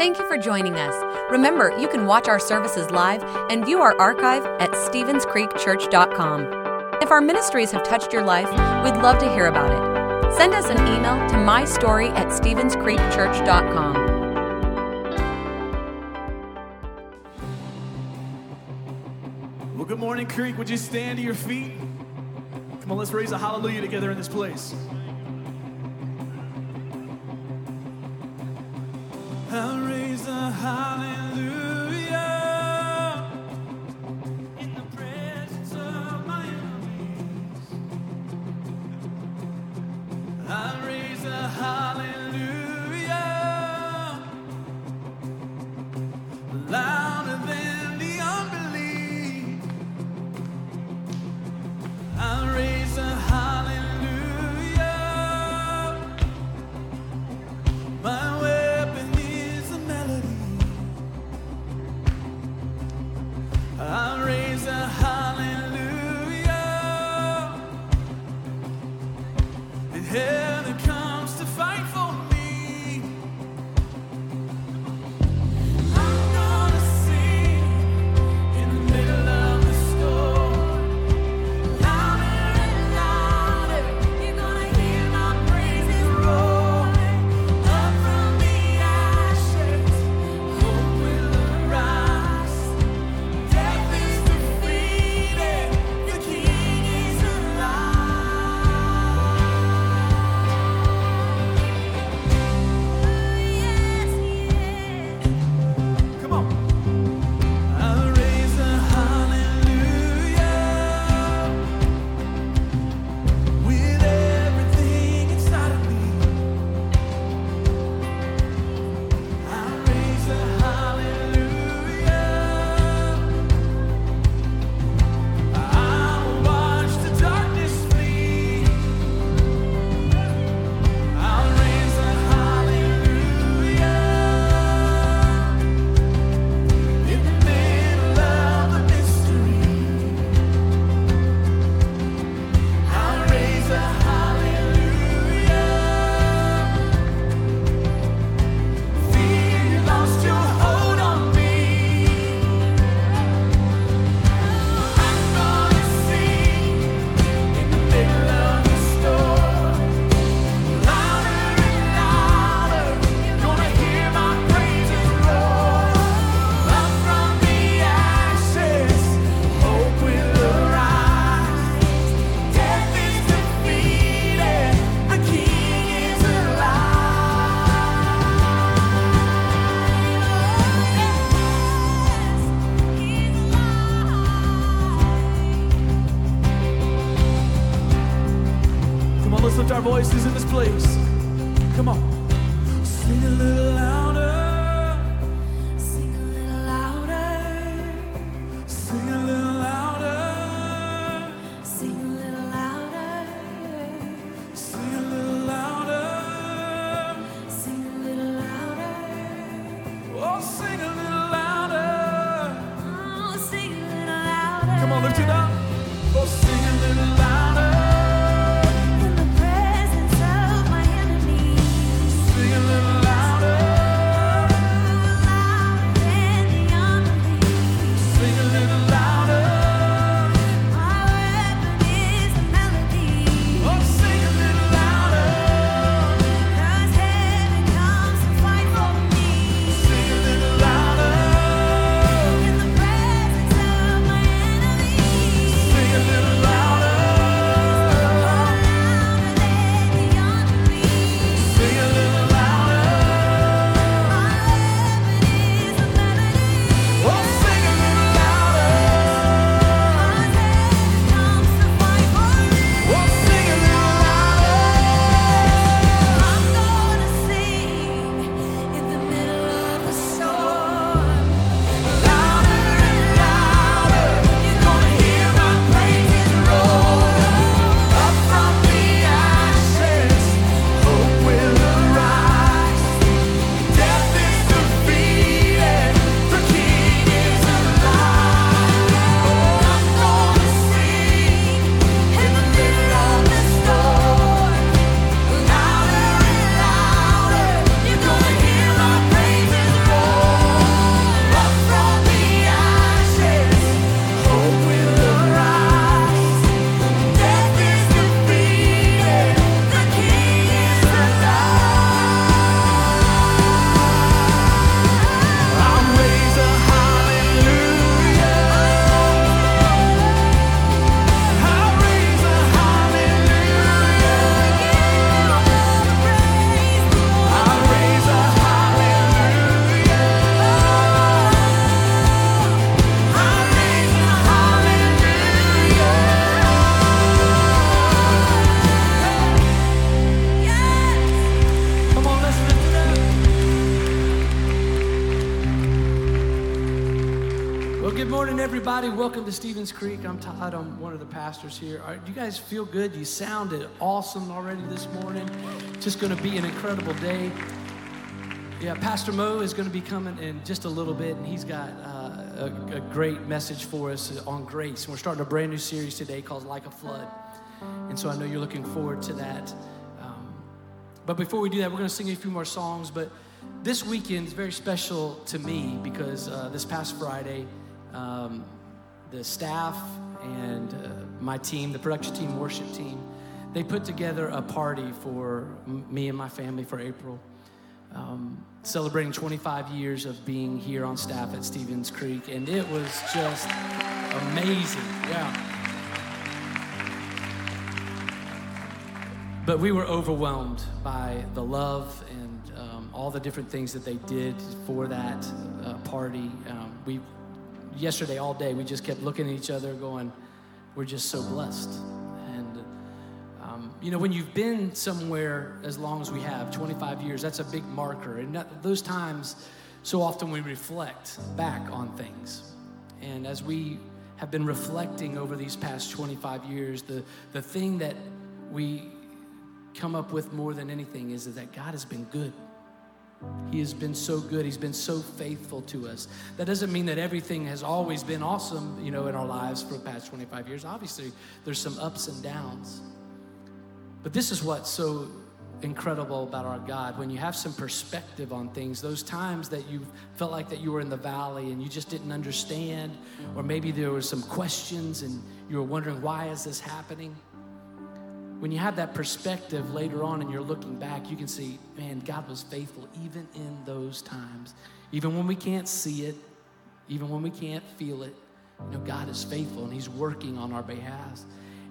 Thank you for joining us. Remember, you can watch our services live and view our archive at StevensCreekChurch.com. If our ministries have touched your life, we'd love to hear about it. Send us an email to mystory at StevensCreekChurch.com. Well, good morning, Creek. Would you stand to your feet? Come on, let's raise a hallelujah together in this place. você. Everybody. Welcome to Stevens Creek. I'm Todd. I'm one of the pastors here. Do you guys feel good? You sounded awesome already this morning. Just going to be an incredible day. Yeah, Pastor Mo is going to be coming in just a little bit, and he's got uh, a, a great message for us on grace. We're starting a brand new series today called Like a Flood. And so I know you're looking forward to that. Um, but before we do that, we're going to sing a few more songs. But this weekend is very special to me because uh, this past Friday, um, the staff and uh, my team, the production team, worship team, they put together a party for me and my family for April, um, celebrating 25 years of being here on staff at Stevens Creek, and it was just amazing. Yeah. But we were overwhelmed by the love and um, all the different things that they did for that uh, party. Um, we yesterday all day we just kept looking at each other, going, "We're just so blessed." And um, you know, when you've been somewhere as long as we have, 25 years, that's a big marker. And that, those times, so often we reflect back on things. And as we have been reflecting over these past 25 years, the the thing that we come up with more than anything is that God has been good. He has been so good. He's been so faithful to us. That doesn't mean that everything has always been awesome, you know, in our lives for the past 25 years. Obviously, there's some ups and downs. But this is what's so incredible about our God. When you have some perspective on things, those times that you felt like that you were in the valley and you just didn't understand, or maybe there were some questions and you were wondering, why is this happening? When you have that perspective later on and you're looking back, you can see, man, God was faithful even in those times. Even when we can't see it, even when we can't feel it, you know, God is faithful and He's working on our behalf.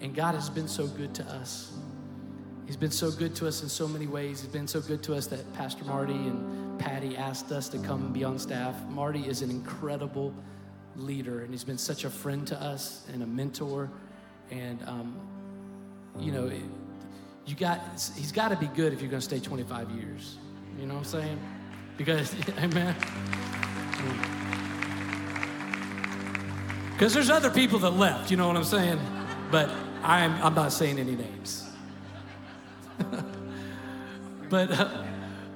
And God has been so good to us. He's been so good to us in so many ways. He's been so good to us that Pastor Marty and Patty asked us to come and be on staff. Marty is an incredible leader, and he's been such a friend to us and a mentor. And um, you know, you got he's got to be good if you're going to stay 25 years. You know what I'm saying? Because, amen. Because there's other people that left. You know what I'm saying? But I'm I'm not saying any names. but uh,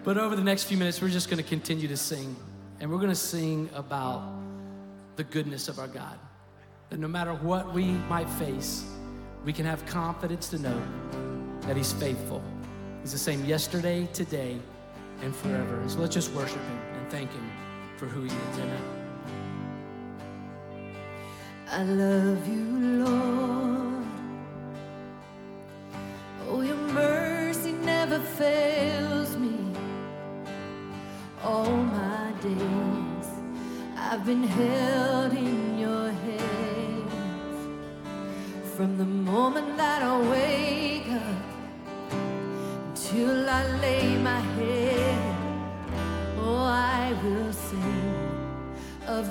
but over the next few minutes, we're just going to continue to sing, and we're going to sing about the goodness of our God. That no matter what we might face we can have confidence to know that He's faithful. He's the same yesterday, today, and forever. So let's just worship Him and thank Him for who He is. Amen. I love you, Lord. Oh, your mercy never fails me. All my days I've been held in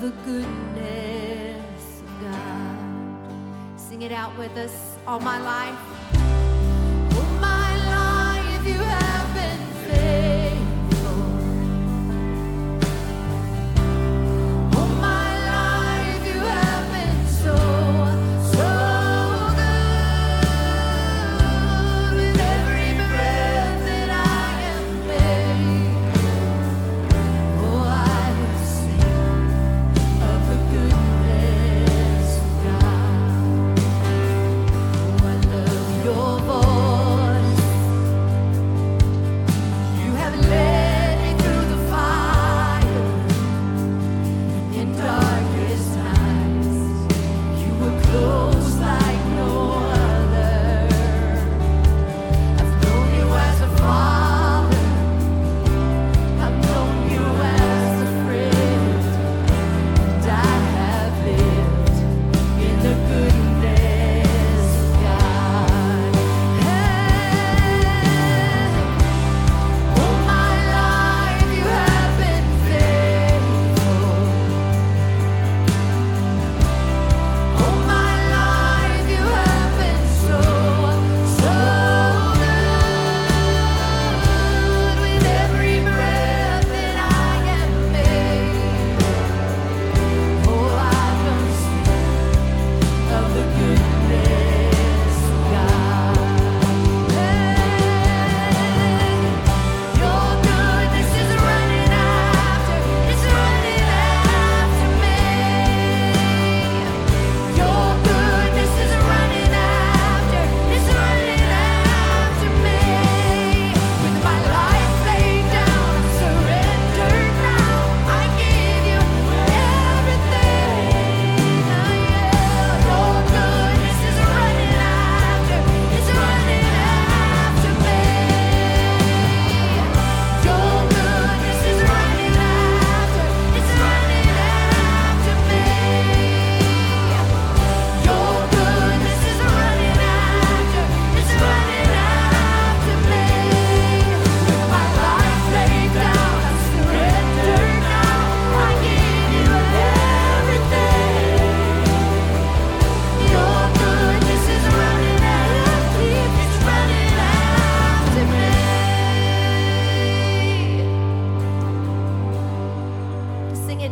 the goodness of God. Sing it out with us all my life.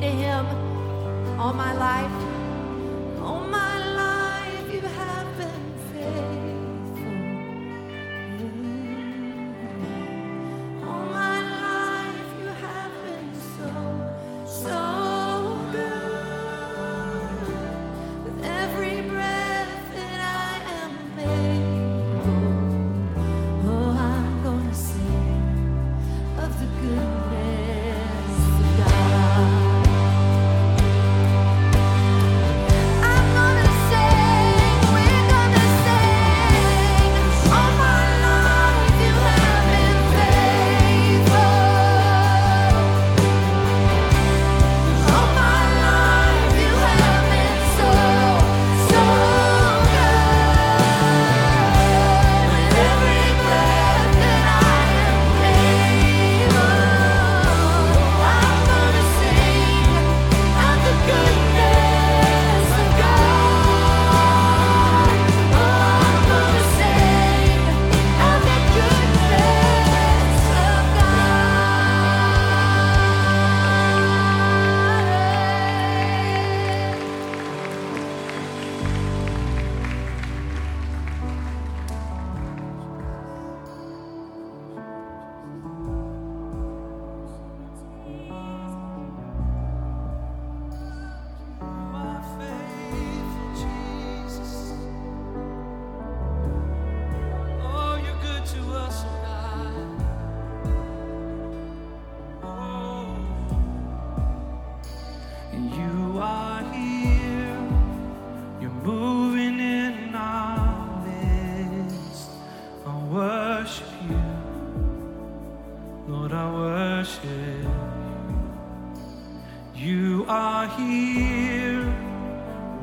to Him all my life.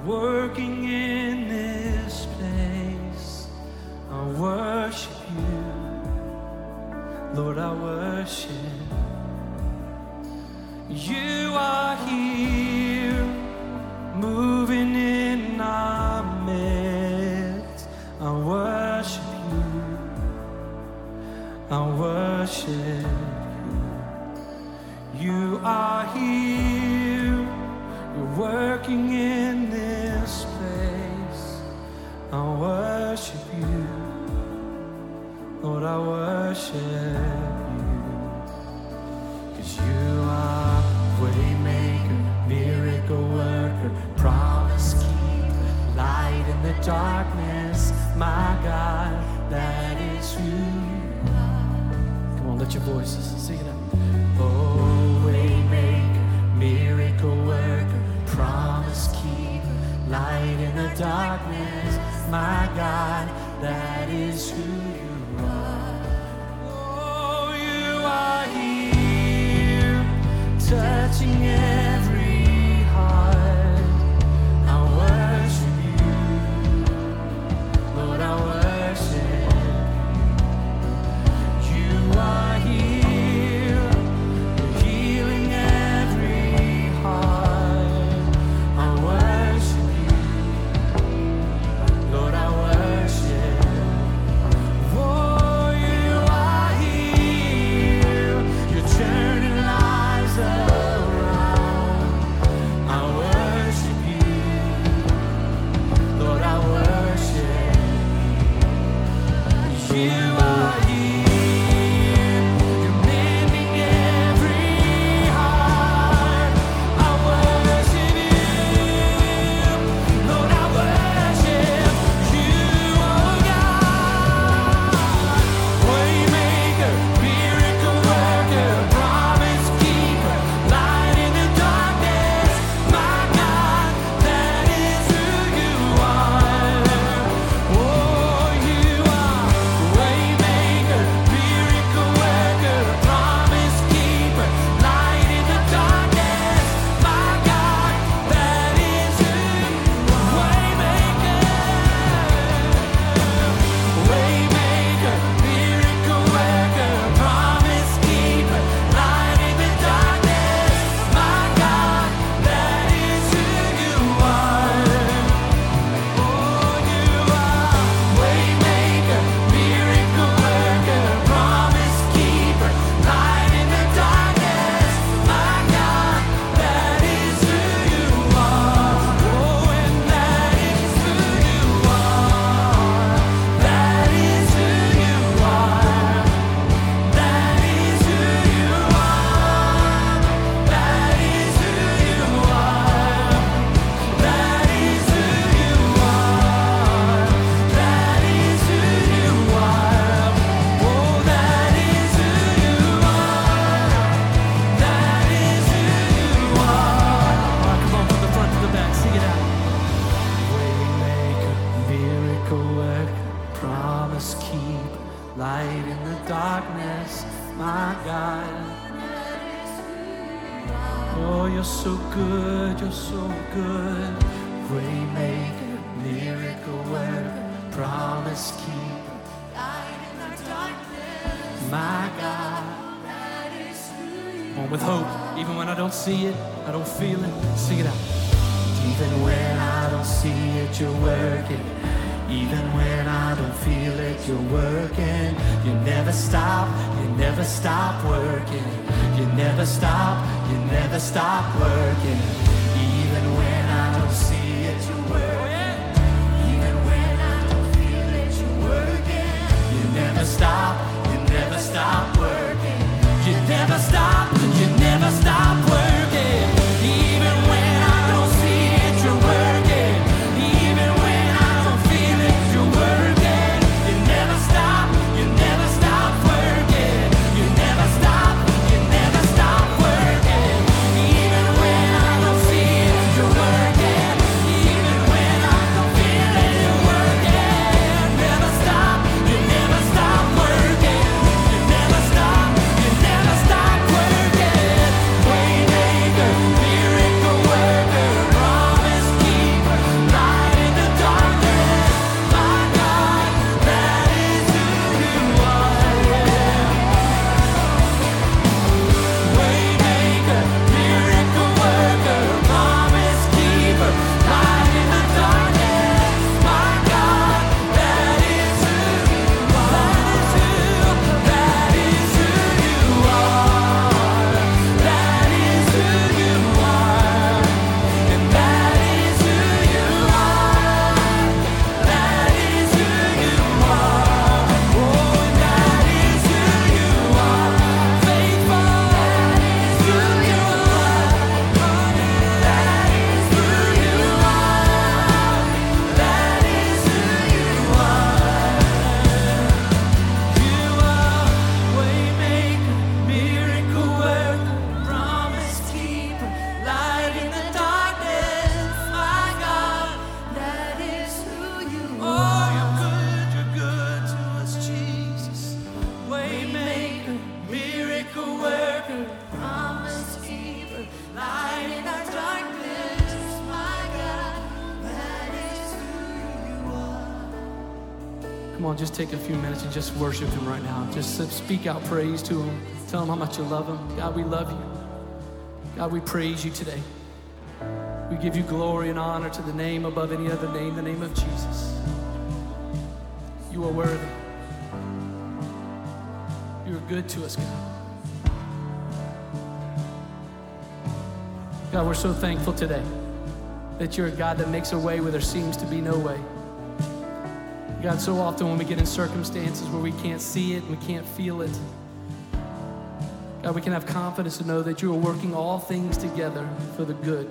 working in this place. I worship you, Lord, I worship you. Are darkness, my God, that is who you are. Come on, let your voices sing it up. Oh, waymaker, miracle worker, promise keeper, light in the darkness, my God, that is who you are. Oh, you are here, touching it. darkness, my God. Oh, you're so good, you're so good. Waymaker, miracle worker, promise keeper. Light in our darkness, my God. That is who born with hope, even when I don't see it, I don't feel it. Sing it out. Even when I don't see it, you're working. Even when I don't feel it, you're working. You never stop, you never stop working. You never stop, you never stop working. Take a few minutes and just worship Him right now. Just speak out praise to Him. Tell Him how much you love Him. God, we love you. God, we praise you today. We give you glory and honor to the name above any other name, the name of Jesus. You are worthy. You are good to us, God. God, we're so thankful today that you're a God that makes a way where there seems to be no way. God, so often when we get in circumstances where we can't see it, and we can't feel it, God, we can have confidence to know that you are working all things together for the good.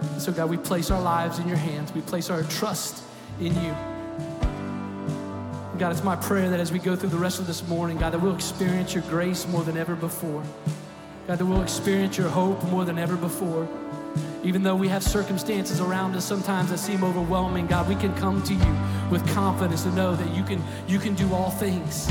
And so, God, we place our lives in your hands. We place our trust in you. God, it's my prayer that as we go through the rest of this morning, God, that we'll experience your grace more than ever before. God, that we'll experience your hope more than ever before. Even though we have circumstances around us sometimes that seem overwhelming, God, we can come to you with confidence to know that you can, you can do all things.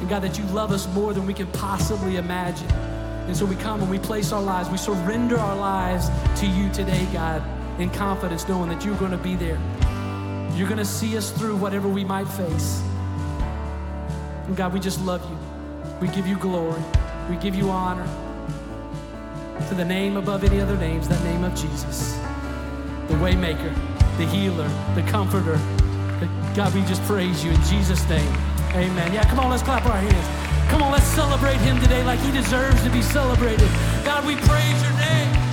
And God, that you love us more than we can possibly imagine. And so we come and we place our lives, we surrender our lives to you today, God, in confidence, knowing that you're going to be there. You're going to see us through whatever we might face. And God, we just love you. We give you glory. We give you honor. To the name above any other names, that name of Jesus. The waymaker, the healer, the comforter. God, we just praise you in Jesus' name. Amen. Yeah, come on, let's clap our hands. Come on, let's celebrate him today like he deserves to be celebrated. God, we praise your name.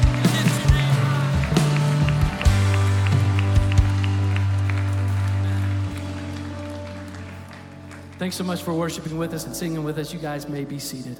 Thanks so much for worshiping with us and singing with us. You guys may be seated.